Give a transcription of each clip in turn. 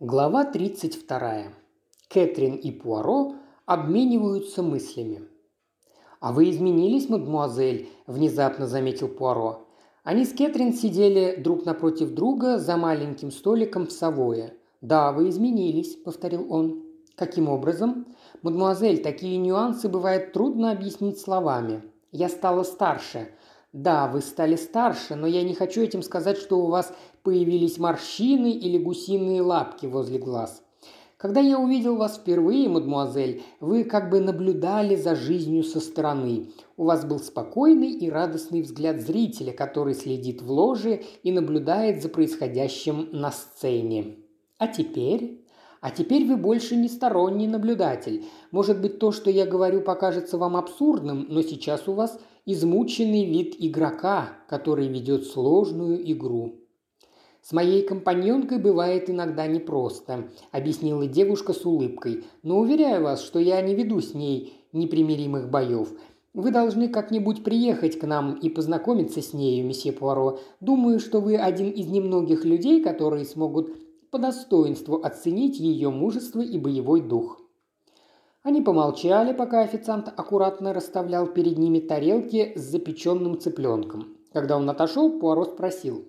Глава 32. Кэтрин и Пуаро обмениваются мыслями. «А вы изменились, мадемуазель», – внезапно заметил Пуаро. Они с Кэтрин сидели друг напротив друга за маленьким столиком в Савое. «Да, вы изменились», – повторил он. «Каким образом?» «Мадемуазель, такие нюансы бывает трудно объяснить словами. Я стала старше. Да, вы стали старше, но я не хочу этим сказать, что у вас появились морщины или гусиные лапки возле глаз. Когда я увидел вас впервые, мадемуазель, вы как бы наблюдали за жизнью со стороны. У вас был спокойный и радостный взгляд зрителя, который следит в ложе и наблюдает за происходящим на сцене. А теперь? А теперь вы больше не сторонний наблюдатель. Может быть, то, что я говорю, покажется вам абсурдным, но сейчас у вас измученный вид игрока, который ведет сложную игру. «С моей компаньонкой бывает иногда непросто», – объяснила девушка с улыбкой. «Но уверяю вас, что я не веду с ней непримиримых боев. Вы должны как-нибудь приехать к нам и познакомиться с нею, месье Пуаро. Думаю, что вы один из немногих людей, которые смогут по достоинству оценить ее мужество и боевой дух». Они помолчали, пока официант аккуратно расставлял перед ними тарелки с запеченным цыпленком. Когда он отошел, Пуаро спросил.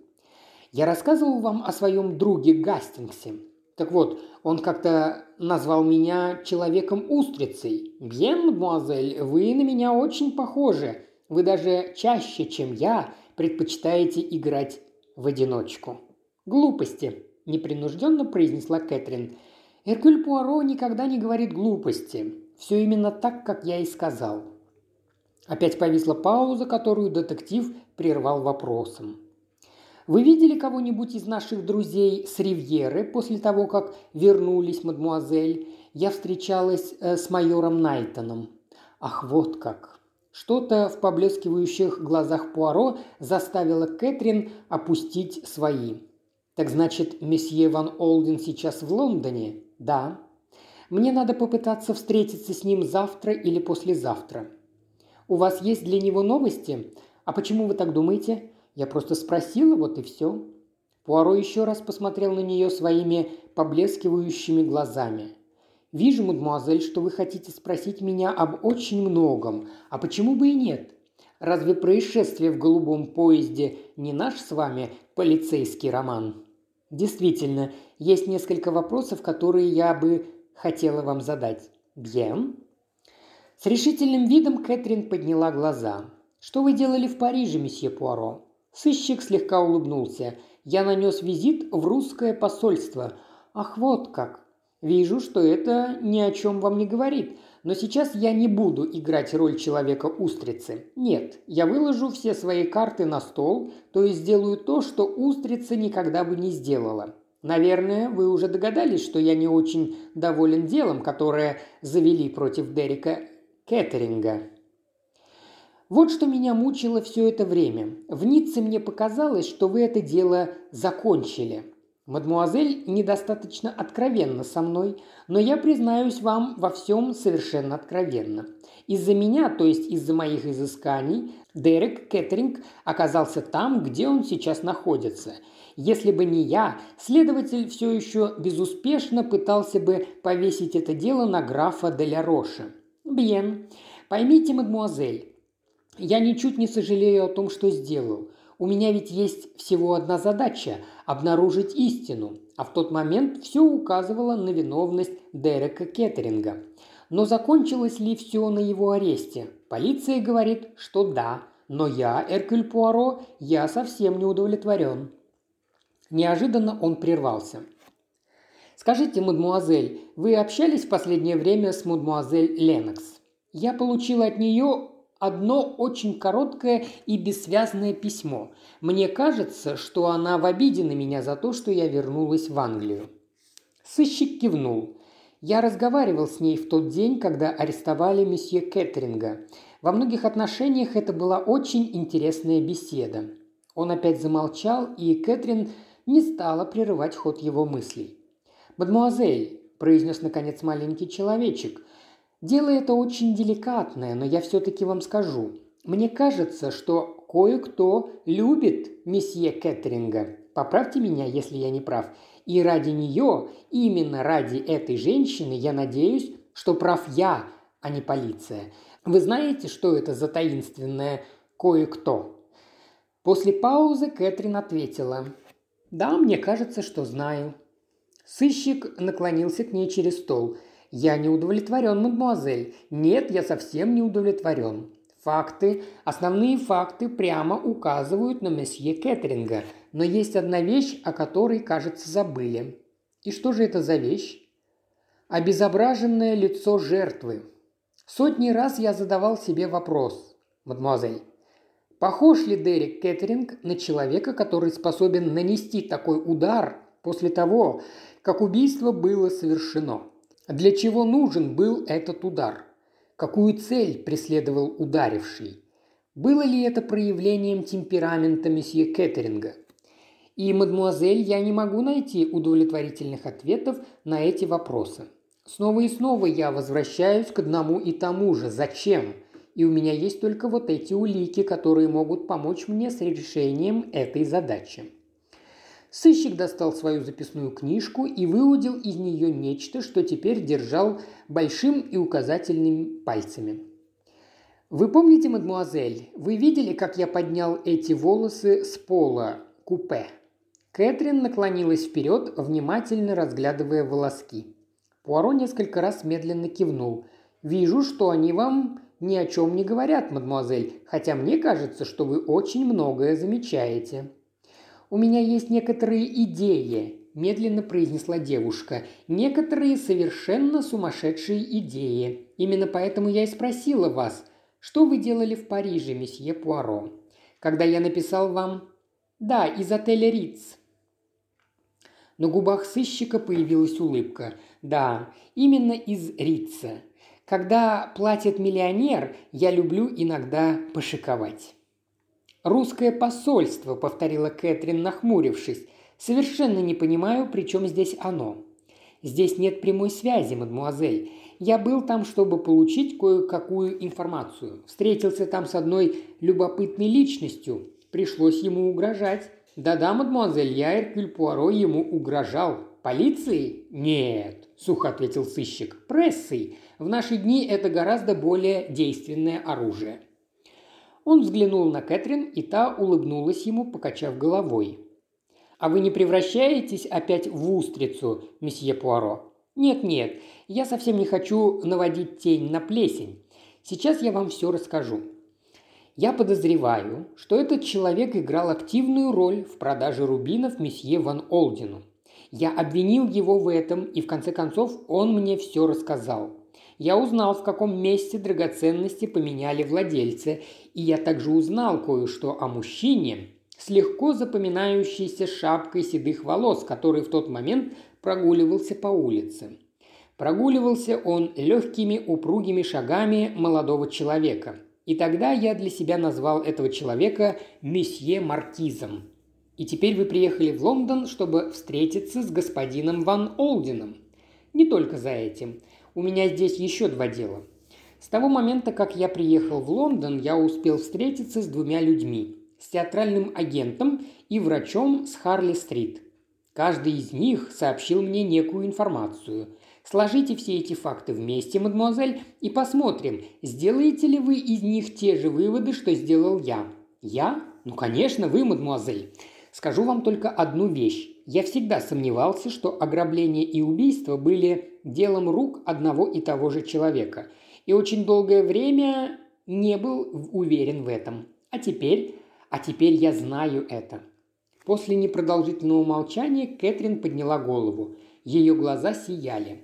«Я рассказывал вам о своем друге Гастингсе. Так вот, он как-то назвал меня человеком-устрицей. Бьен, мадемуазель, вы на меня очень похожи. Вы даже чаще, чем я, предпочитаете играть в одиночку». «Глупости», – непринужденно произнесла Кэтрин. Эркюль Пуаро никогда не говорит глупости. Все именно так, как я и сказал. Опять повисла пауза, которую детектив прервал вопросом. «Вы видели кого-нибудь из наших друзей с Ривьеры после того, как вернулись, мадмуазель? Я встречалась э, с майором Найтоном». «Ах, вот как!» Что-то в поблескивающих глазах Пуаро заставило Кэтрин опустить свои. «Так значит, месье Ван Олден сейчас в Лондоне?» «Да». «Мне надо попытаться встретиться с ним завтра или послезавтра». «У вас есть для него новости? А почему вы так думаете?» «Я просто спросила, вот и все». Пуаро еще раз посмотрел на нее своими поблескивающими глазами. «Вижу, мадемуазель, что вы хотите спросить меня об очень многом. А почему бы и нет? Разве происшествие в голубом поезде не наш с вами полицейский роман?» Действительно, есть несколько вопросов, которые я бы хотела вам задать. Бьем? С решительным видом Кэтрин подняла глаза. «Что вы делали в Париже, месье Пуаро?» Сыщик слегка улыбнулся. «Я нанес визит в русское посольство». «Ах, вот как!» «Вижу, что это ни о чем вам не говорит. Но сейчас я не буду играть роль человека-устрицы. Нет, я выложу все свои карты на стол, то есть сделаю то, что устрица никогда бы не сделала. Наверное, вы уже догадались, что я не очень доволен делом, которое завели против Дерека Кеттеринга. Вот что меня мучило все это время. В Ницце мне показалось, что вы это дело закончили. Мадмуазель недостаточно откровенна со мной, но я признаюсь вам во всем совершенно откровенно. Из-за меня, то есть из-за моих изысканий, Дерек Кеттеринг оказался там, где он сейчас находится. Если бы не я, следователь все еще безуспешно пытался бы повесить это дело на графа Деля Роша. Бьен. Поймите, мадмуазель, я ничуть не сожалею о том, что сделал. У меня ведь есть всего одна задача – обнаружить истину, а в тот момент все указывало на виновность Дерека Кеттеринга. Но закончилось ли все на его аресте? Полиция говорит, что да, но я, Эркюль Пуаро, я совсем не удовлетворен. Неожиданно он прервался. «Скажите, мадмуазель, вы общались в последнее время с мадмуазель Ленокс? Я получил от нее одно очень короткое и бессвязное письмо. Мне кажется, что она в обиде на меня за то, что я вернулась в Англию. Сыщик кивнул. Я разговаривал с ней в тот день, когда арестовали месье Кэтринга. Во многих отношениях это была очень интересная беседа. Он опять замолчал, и Кэтрин не стала прерывать ход его мыслей. «Мадемуазель», – произнес наконец маленький человечек, Дело это очень деликатное, но я все-таки вам скажу. Мне кажется, что кое-кто любит месье Кэтринга. Поправьте меня, если я не прав. И ради нее, именно ради этой женщины, я надеюсь, что прав я, а не полиция. Вы знаете, что это за таинственное кое-кто?» После паузы Кэтрин ответила. «Да, мне кажется, что знаю». Сыщик наклонился к ней через стол. «Я не удовлетворен, мадемуазель. Нет, я совсем не удовлетворен. Факты, основные факты прямо указывают на месье Кэтринга. Но есть одна вещь, о которой, кажется, забыли. И что же это за вещь? Обезображенное лицо жертвы. Сотни раз я задавал себе вопрос, мадемуазель. Похож ли Дерек Кэтринг на человека, который способен нанести такой удар после того, как убийство было совершено? Для чего нужен был этот удар? Какую цель преследовал ударивший? Было ли это проявлением темперамента месье Кэтеринга? И, мадмуазель, я не могу найти удовлетворительных ответов на эти вопросы. Снова и снова я возвращаюсь к одному и тому же. Зачем? И у меня есть только вот эти улики, которые могут помочь мне с решением этой задачи. Сыщик достал свою записную книжку и выудил из нее нечто, что теперь держал большим и указательным пальцами. «Вы помните, мадмуазель, вы видели, как я поднял эти волосы с пола купе?» Кэтрин наклонилась вперед, внимательно разглядывая волоски. Пуаро несколько раз медленно кивнул. «Вижу, что они вам ни о чем не говорят, мадемуазель, хотя мне кажется, что вы очень многое замечаете». «У меня есть некоторые идеи», – медленно произнесла девушка. «Некоторые совершенно сумасшедшие идеи. Именно поэтому я и спросила вас, что вы делали в Париже, месье Пуаро? Когда я написал вам «Да, из отеля Риц», на губах сыщика появилась улыбка. «Да, именно из Рица. Когда платит миллионер, я люблю иногда пошиковать». «Русское посольство», — повторила Кэтрин, нахмурившись. «Совершенно не понимаю, при чем здесь оно». «Здесь нет прямой связи, мадмуазель. Я был там, чтобы получить кое-какую информацию. Встретился там с одной любопытной личностью. Пришлось ему угрожать. «Да-да, мадемуазель, я, Эркюль Пуаро, ему угрожал. Полицией? Нет», – сухо ответил сыщик. «Прессой. В наши дни это гораздо более действенное оружие». Он взглянул на Кэтрин, и та улыбнулась ему, покачав головой. «А вы не превращаетесь опять в устрицу, месье Пуаро?» «Нет-нет, я совсем не хочу наводить тень на плесень. Сейчас я вам все расскажу. Я подозреваю, что этот человек играл активную роль в продаже рубинов месье Ван Олдину. Я обвинил его в этом, и в конце концов он мне все рассказал. Я узнал, в каком месте драгоценности поменяли владельцы, и я также узнал кое-что о мужчине с легко запоминающейся шапкой седых волос, который в тот момент прогуливался по улице. Прогуливался он легкими упругими шагами молодого человека – и тогда я для себя назвал этого человека месье Маркизом. И теперь вы приехали в Лондон, чтобы встретиться с господином Ван Олдином. Не только за этим. У меня здесь еще два дела. С того момента, как я приехал в Лондон, я успел встретиться с двумя людьми. С театральным агентом и врачом с Харли-стрит. Каждый из них сообщил мне некую информацию. Сложите все эти факты вместе, мадемуазель, и посмотрим, сделаете ли вы из них те же выводы, что сделал я. Я? Ну, конечно, вы, мадемуазель. Скажу вам только одну вещь. Я всегда сомневался, что ограбление и убийство были делом рук одного и того же человека. И очень долгое время не был уверен в этом. А теперь, а теперь я знаю это. После непродолжительного молчания Кэтрин подняла голову. Ее глаза сияли.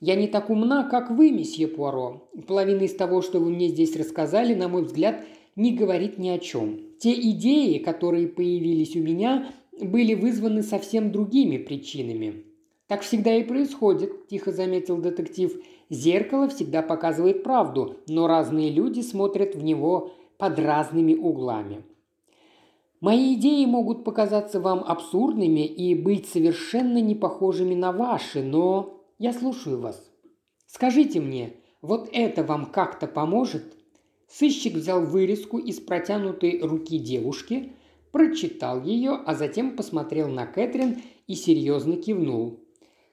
Я не так умна, как вы, месье Пуаро. Половина из того, что вы мне здесь рассказали, на мой взгляд, не говорит ни о чем. Те идеи, которые появились у меня, были вызваны совсем другими причинами. Так всегда и происходит, тихо заметил детектив. Зеркало всегда показывает правду, но разные люди смотрят в него под разными углами. Мои идеи могут показаться вам абсурдными и быть совершенно не похожими на ваши, но я слушаю вас. Скажите мне, вот это вам как-то поможет?» Сыщик взял вырезку из протянутой руки девушки, прочитал ее, а затем посмотрел на Кэтрин и серьезно кивнул.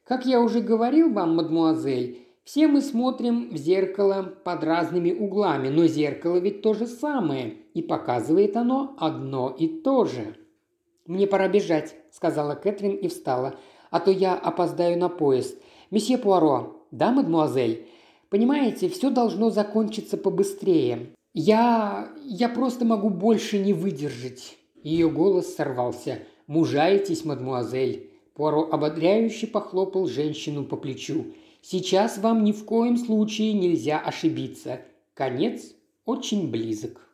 «Как я уже говорил вам, мадмуазель, все мы смотрим в зеркало под разными углами, но зеркало ведь то же самое, и показывает оно одно и то же». «Мне пора бежать», – сказала Кэтрин и встала, – «а то я опоздаю на поезд. Месье Пуаро, да, мадмуазель? Понимаете, все должно закончиться побыстрее. Я... я просто могу больше не выдержать». Ее голос сорвался. «Мужайтесь, мадмуазель!» Пуаро ободряюще похлопал женщину по плечу. «Сейчас вам ни в коем случае нельзя ошибиться. Конец очень близок».